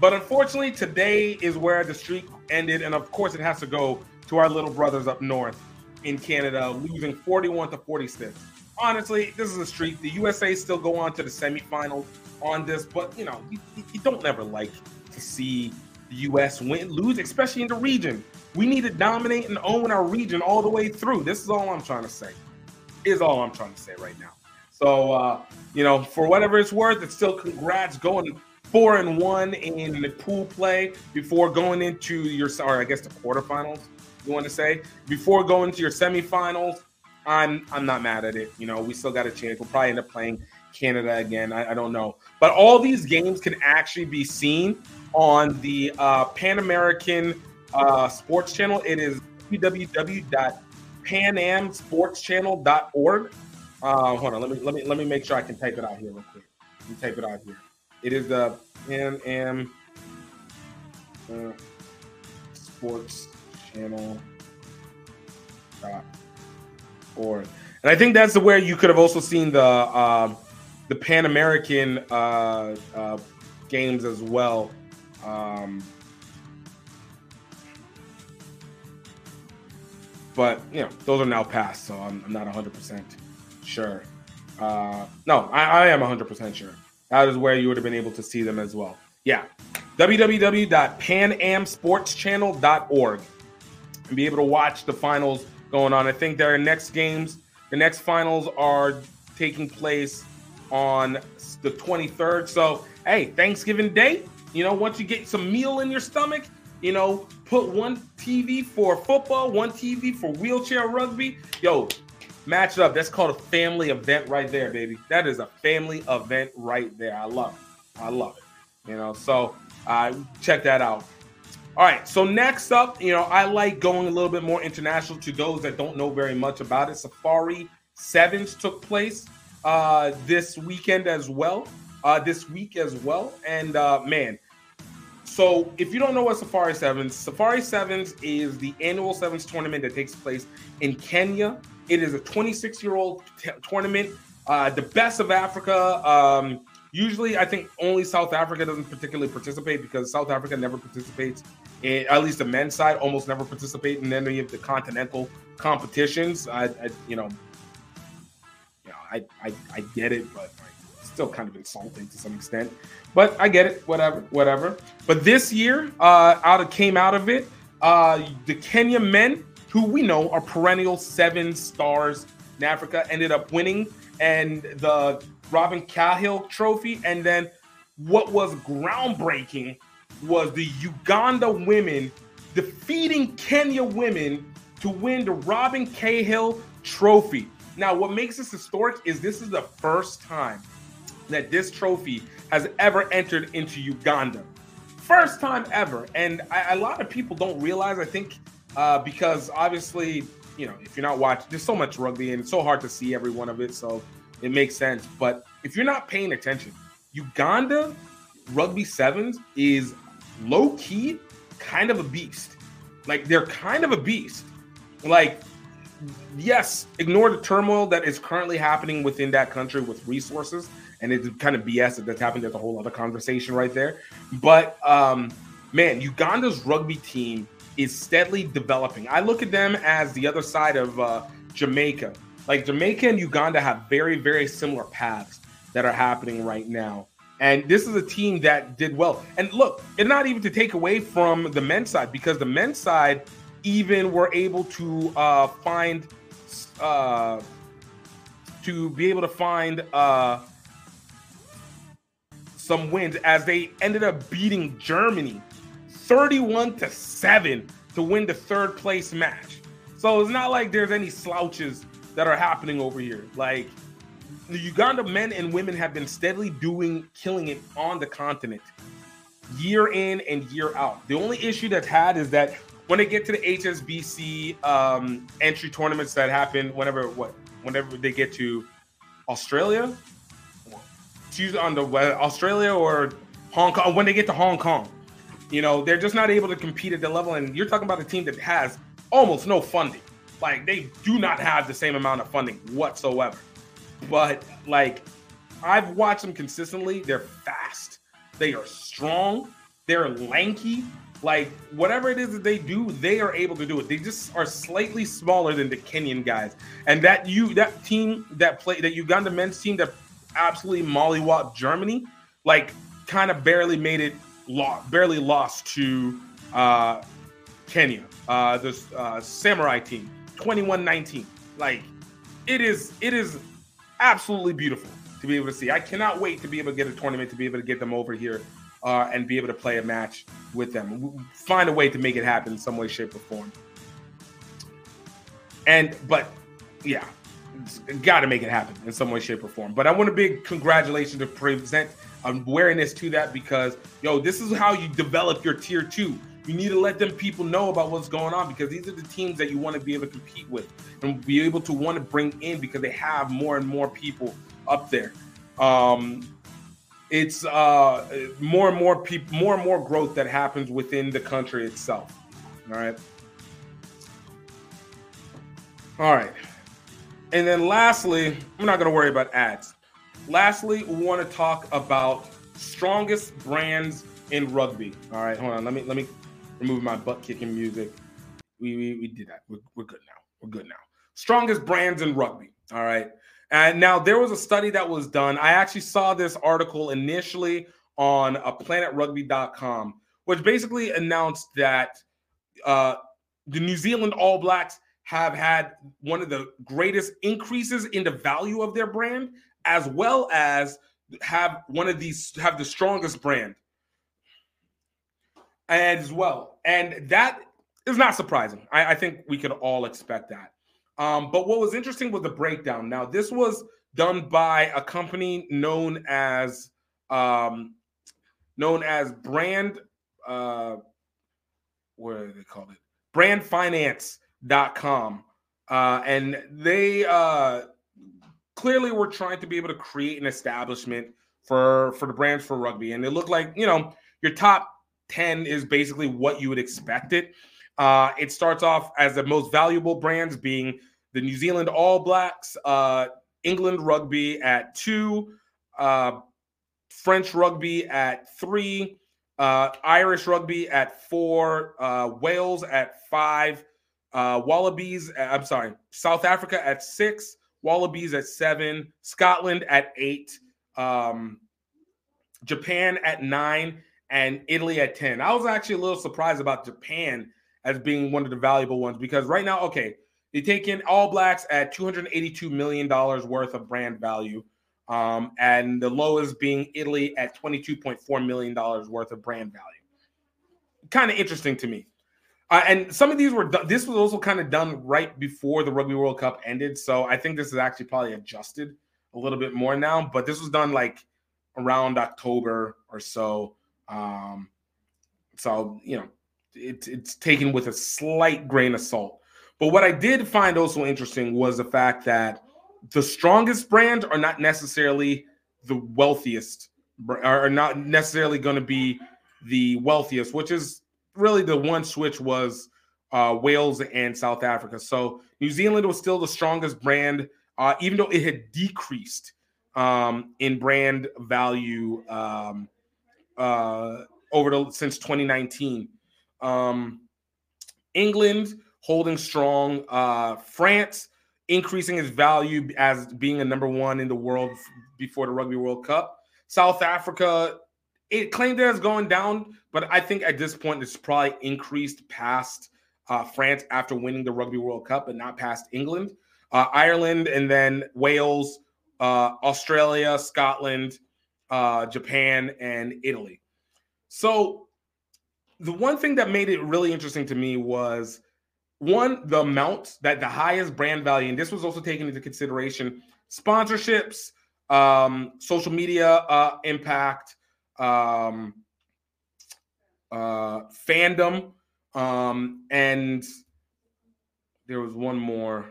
But unfortunately, today is where the streak ended. And of course, it has to go to our little brothers up north in Canada, losing 41 to 46. Honestly, this is a streak. The USA still go on to the semifinals on this, but you know, you, you don't ever like to see the US win, lose, especially in the region. We need to dominate and own our region all the way through. This is all I'm trying to say. Is all I'm trying to say right now. So, uh, you know, for whatever it's worth, it's still congrats going four and one in the pool play before going into your, or I guess the quarterfinals. You want to say before going to your semifinals? I'm I'm not mad at it. You know, we still got a chance. We'll probably end up playing Canada again. I, I don't know, but all these games can actually be seen on the uh, Pan American uh, Sports Channel. It is www.panamsportschannel.org. Uh, hold on, let me let me let me make sure I can type it out here real quick. Let me type it out here. It is the Pan Am uh, Sports Channel dot org. And I think that's where you could have also seen the uh, the Pan American uh, uh, games as well. Um, but you know, those are now passed, so I'm, I'm not 100 percent sure. Uh, no, I, I am 100 percent sure. That is where you would have been able to see them as well. Yeah, www.panamsportschannel.org and be able to watch the finals going on. I think their next games, the next finals are taking place on the 23rd. So, hey, Thanksgiving Day, you know, once you get some meal in your stomach, you know, put one TV for football, one TV for wheelchair rugby. Yo, match it up. That's called a family event right there, baby. That is a family event right there. I love it. I love it. You know, so uh, check that out. All right. So next up, you know, I like going a little bit more international to those that don't know very much about it. Safari Sevens took place uh, this weekend as well, uh, this week as well. And uh, man, so if you don't know what Safari Sevens, Safari Sevens is the annual Sevens tournament that takes place in Kenya. It is a 26 year old t- tournament, uh, the best of Africa. Um, usually, I think only South Africa doesn't particularly participate because South Africa never participates, at least the men's side almost never participate in any of the continental competitions. I, I you know, I, I, I get it, but like, still kind of insulting to some extent. But I get it, whatever, whatever. But this year, uh, out of came out of it, uh, the Kenya men, who we know are perennial seven stars in Africa, ended up winning and the Robin Cahill Trophy, and then what was groundbreaking was the Uganda women defeating Kenya women to win the Robin Cahill Trophy. Now, what makes this historic is this is the first time that this trophy has ever entered into Uganda. First time ever. And I, a lot of people don't realize, I think, uh, because obviously, you know, if you're not watching, there's so much rugby and it's so hard to see every one of it. So it makes sense. But if you're not paying attention, Uganda rugby sevens is low key kind of a beast. Like they're kind of a beast. Like, yes, ignore the turmoil that is currently happening within that country with resources and it's kind of BS that that's happened. There's a whole other conversation right there. But um, man, Uganda's rugby team is steadily developing. I look at them as the other side of uh, Jamaica. Like Jamaica and Uganda have very, very similar paths that are happening right now. And this is a team that did well. And look, and not even to take away from the men's side, because the men's side even were able to uh, find uh, to be able to find uh, some wins as they ended up beating Germany 31 to 7 to win the third place match. So it's not like there's any slouches that are happening over here. Like the Uganda men and women have been steadily doing killing it on the continent year in and year out. The only issue that's had is that when they get to the HSBC um, entry tournaments that happen whenever what whenever they get to Australia, choose on the Australia or Hong Kong when they get to Hong Kong, you know they're just not able to compete at the level. And you're talking about a team that has almost no funding. Like they do not have the same amount of funding whatsoever. But like I've watched them consistently. They're fast. They are strong. They're lanky. Like whatever it is that they do, they are able to do it. They just are slightly smaller than the Kenyan guys. And that you that team that play that Uganda men's team that absolutely mollywop Germany, like kind of barely made it lost, barely lost to uh Kenya. Uh the uh, samurai team, 21-19. Like it is it is absolutely beautiful to be able to see. I cannot wait to be able to get a tournament to be able to get them over here uh, and be able to play a match with them. Find a way to make it happen in some way, shape, or form. And but yeah, got to make it happen in some way, shape, or form. But I want a big congratulations to present awareness to that because yo, this is how you develop your tier two. You need to let them people know about what's going on because these are the teams that you want to be able to compete with and be able to want to bring in because they have more and more people up there. Um, it's uh, more and more people, more and more growth that happens within the country itself. All right. All right. And then lastly, I'm not going to worry about ads. Lastly, we want to talk about strongest brands in rugby. All right, hold on. Let me let me remove my butt kicking music. We, we we did that. We're, we're good now. We're good now. Strongest brands in rugby. All right. And now there was a study that was done. I actually saw this article initially on a uh, planetrugby.com, which basically announced that uh, the New Zealand All Blacks have had one of the greatest increases in the value of their brand, as well as have one of these have the strongest brand as well. And that is not surprising. I, I think we could all expect that. Um, but what was interesting was the breakdown. Now, this was done by a company known as um, known as Brand. Uh, what do they call it? Brandfinance.com. Uh, and they uh, clearly were trying to be able to create an establishment for for the brands for rugby. And it looked like you know your top ten is basically what you would expect it. Uh, it starts off as the most valuable brands being the New Zealand All Blacks, uh, England Rugby at two, uh, French Rugby at three, uh, Irish Rugby at four, uh, Wales at five, uh, Wallabies, I'm sorry, South Africa at six, Wallabies at seven, Scotland at eight, um, Japan at nine, and Italy at 10. I was actually a little surprised about Japan as being one of the valuable ones because right now, okay, they take in All Blacks at $282 million worth of brand value. Um, and the lowest being Italy at $22.4 million worth of brand value. Kind of interesting to me. Uh, and some of these were this was also kind of done right before the Rugby World Cup ended. So I think this is actually probably adjusted a little bit more now, but this was done like around October or so. Um, so, you know, it, it's taken with a slight grain of salt. But what I did find also interesting was the fact that the strongest brands are not necessarily the wealthiest, are not necessarily going to be the wealthiest, which is really the one switch was uh, Wales and South Africa. So New Zealand was still the strongest brand, uh, even though it had decreased um, in brand value um, uh, over the since 2019. Um, England holding strong. Uh, France increasing its value as being a number one in the world before the Rugby World Cup. South Africa, it claimed that it's going down, but I think at this point it's probably increased past uh, France after winning the Rugby World Cup, but not past England. Uh, Ireland and then Wales, uh, Australia, Scotland, uh, Japan, and Italy. So the one thing that made it really interesting to me was one the amount that the highest brand value, and this was also taken into consideration sponsorships, um, social media uh, impact, um, uh, fandom, um, and there was one more.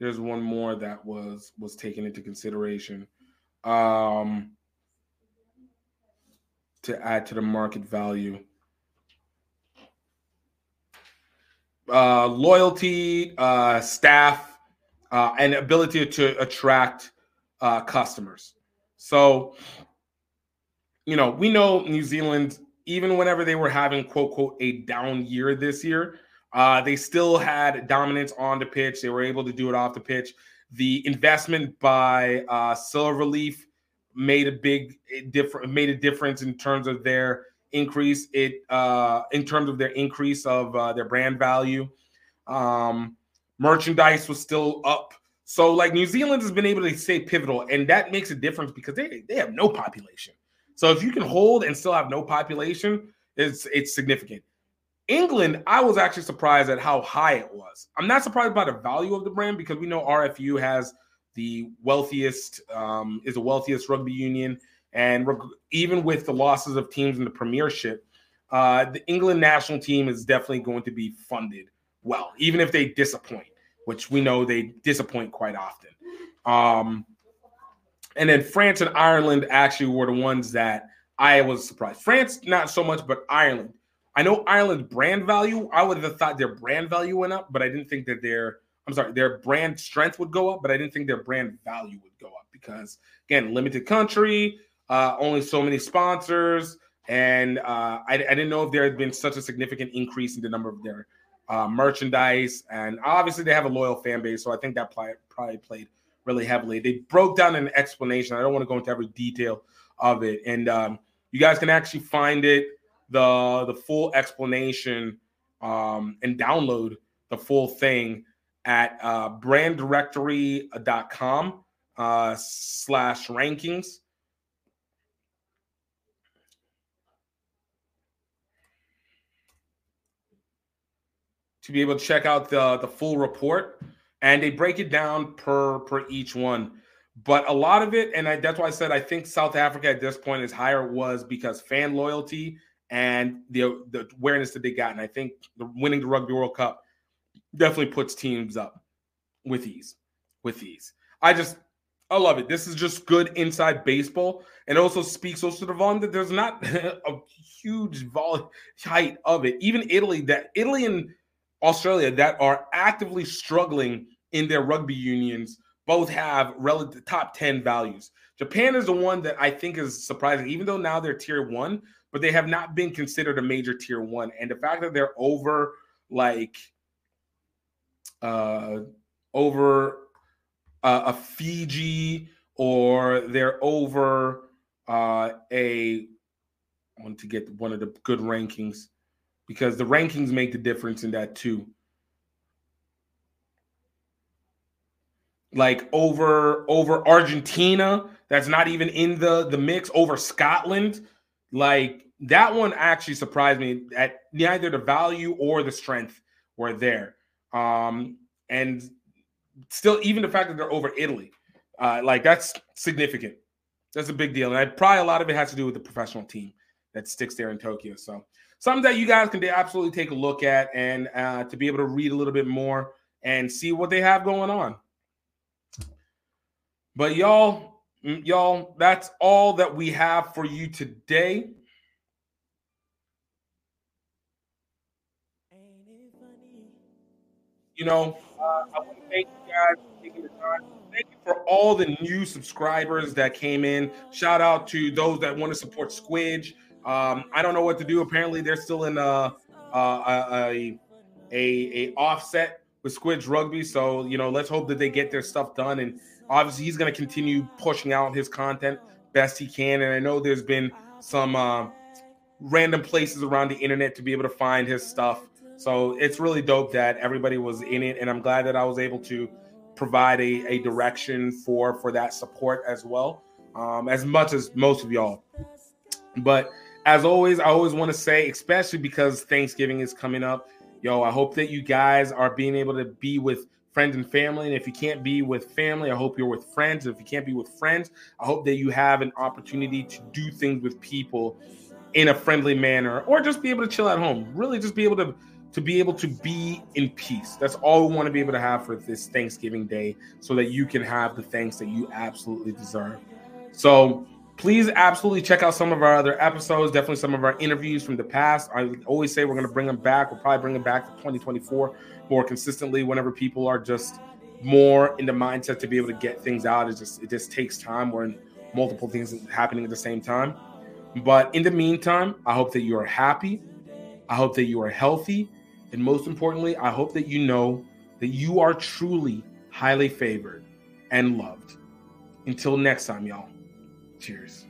There's one more that was was taken into consideration um, to add to the market value. Uh, loyalty, uh, staff, uh, and ability to attract uh, customers. So, you know, we know New Zealand, even whenever they were having quote, quote, a down year this year, uh, they still had dominance on the pitch. They were able to do it off the pitch. The investment by uh, Silver Lake made a big difference. Made a difference in terms of their increase. It uh, in terms of their increase of uh, their brand value. Um, merchandise was still up. So like New Zealand has been able to stay pivotal, and that makes a difference because they they have no population. So if you can hold and still have no population, it's it's significant. England, I was actually surprised at how high it was. I'm not surprised by the value of the brand because we know RFU has the wealthiest, um, is the wealthiest rugby union. And reg- even with the losses of teams in the Premiership, uh, the England national team is definitely going to be funded well, even if they disappoint, which we know they disappoint quite often. Um, and then France and Ireland actually were the ones that I was surprised. France, not so much, but Ireland I know Ireland's brand value. I would have thought their brand value went up, but I didn't think that their I'm sorry, their brand strength would go up, but I didn't think their brand value would go up because again, limited country, uh, only so many sponsors, and uh, I, I, didn't know if there had been such a significant increase in the number of their uh, merchandise, and obviously they have a loyal fan base, so I think that probably played really heavily. They broke down an explanation. I don't want to go into every detail of it, and um, you guys can actually find it the the full explanation um, and download the full thing at uh, branddirectory.com uh, slash rankings. To be able to check out the, the full report, and they break it down per per each one. But a lot of it, and I, that's why I said I think South Africa at this point is higher, was because fan loyalty and the the awareness that they got. And I think the winning the Rugby World Cup definitely puts teams up with ease. With ease. I just I love it. This is just good inside baseball, and also speaks also to the volume that there's not a huge volume height of it. Even Italy, that Italy and Australia that are actively struggling in their rugby unions, both have relative top 10 values. Japan is the one that I think is surprising, even though now they're tier one, but they have not been considered a major tier one. And the fact that they're over like uh over uh, a Fiji or they're over uh a I want to get one of the good rankings because the rankings make the difference in that too. Like over over Argentina, that's not even in the the mix. Over Scotland, like that one actually surprised me at neither the value or the strength were there. Um, and still, even the fact that they're over Italy, uh, like that's significant. That's a big deal. And I, probably a lot of it has to do with the professional team that sticks there in Tokyo. So something that you guys can absolutely take a look at and uh, to be able to read a little bit more and see what they have going on. But y'all, y'all, that's all that we have for you today. You know, uh, I want to thank you guys for taking the time. Thank you for all the new subscribers that came in. Shout out to those that want to support Squidge. Um, I don't know what to do. Apparently, they're still in a a, a, a, a offset with Squidge Rugby. So you know, let's hope that they get their stuff done. And obviously, he's going to continue pushing out his content best he can. And I know there's been some uh, random places around the internet to be able to find his stuff. So it's really dope that everybody was in it, and I'm glad that I was able to provide a, a direction for for that support as well. um, as much as most of y'all. But as always, I always want to say, especially because Thanksgiving is coming up, yo, I hope that you guys are being able to be with friends and family. And if you can't be with family, I hope you're with friends. If you can't be with friends, I hope that you have an opportunity to do things with people in a friendly manner or just be able to chill at home. Really just be able to to be able to be in peace. That's all we want to be able to have for this Thanksgiving day so that you can have the thanks that you absolutely deserve. So please absolutely check out some of our other episodes, definitely some of our interviews from the past. I always say we're going to bring them back. We'll probably bring them back to 2024 more consistently whenever people are just more in the mindset to be able to get things out. It just it just takes time. We're multiple things are happening at the same time. But in the meantime, I hope that you are happy. I hope that you are healthy. And most importantly, I hope that you know that you are truly highly favored and loved. Until next time, y'all. Cheers.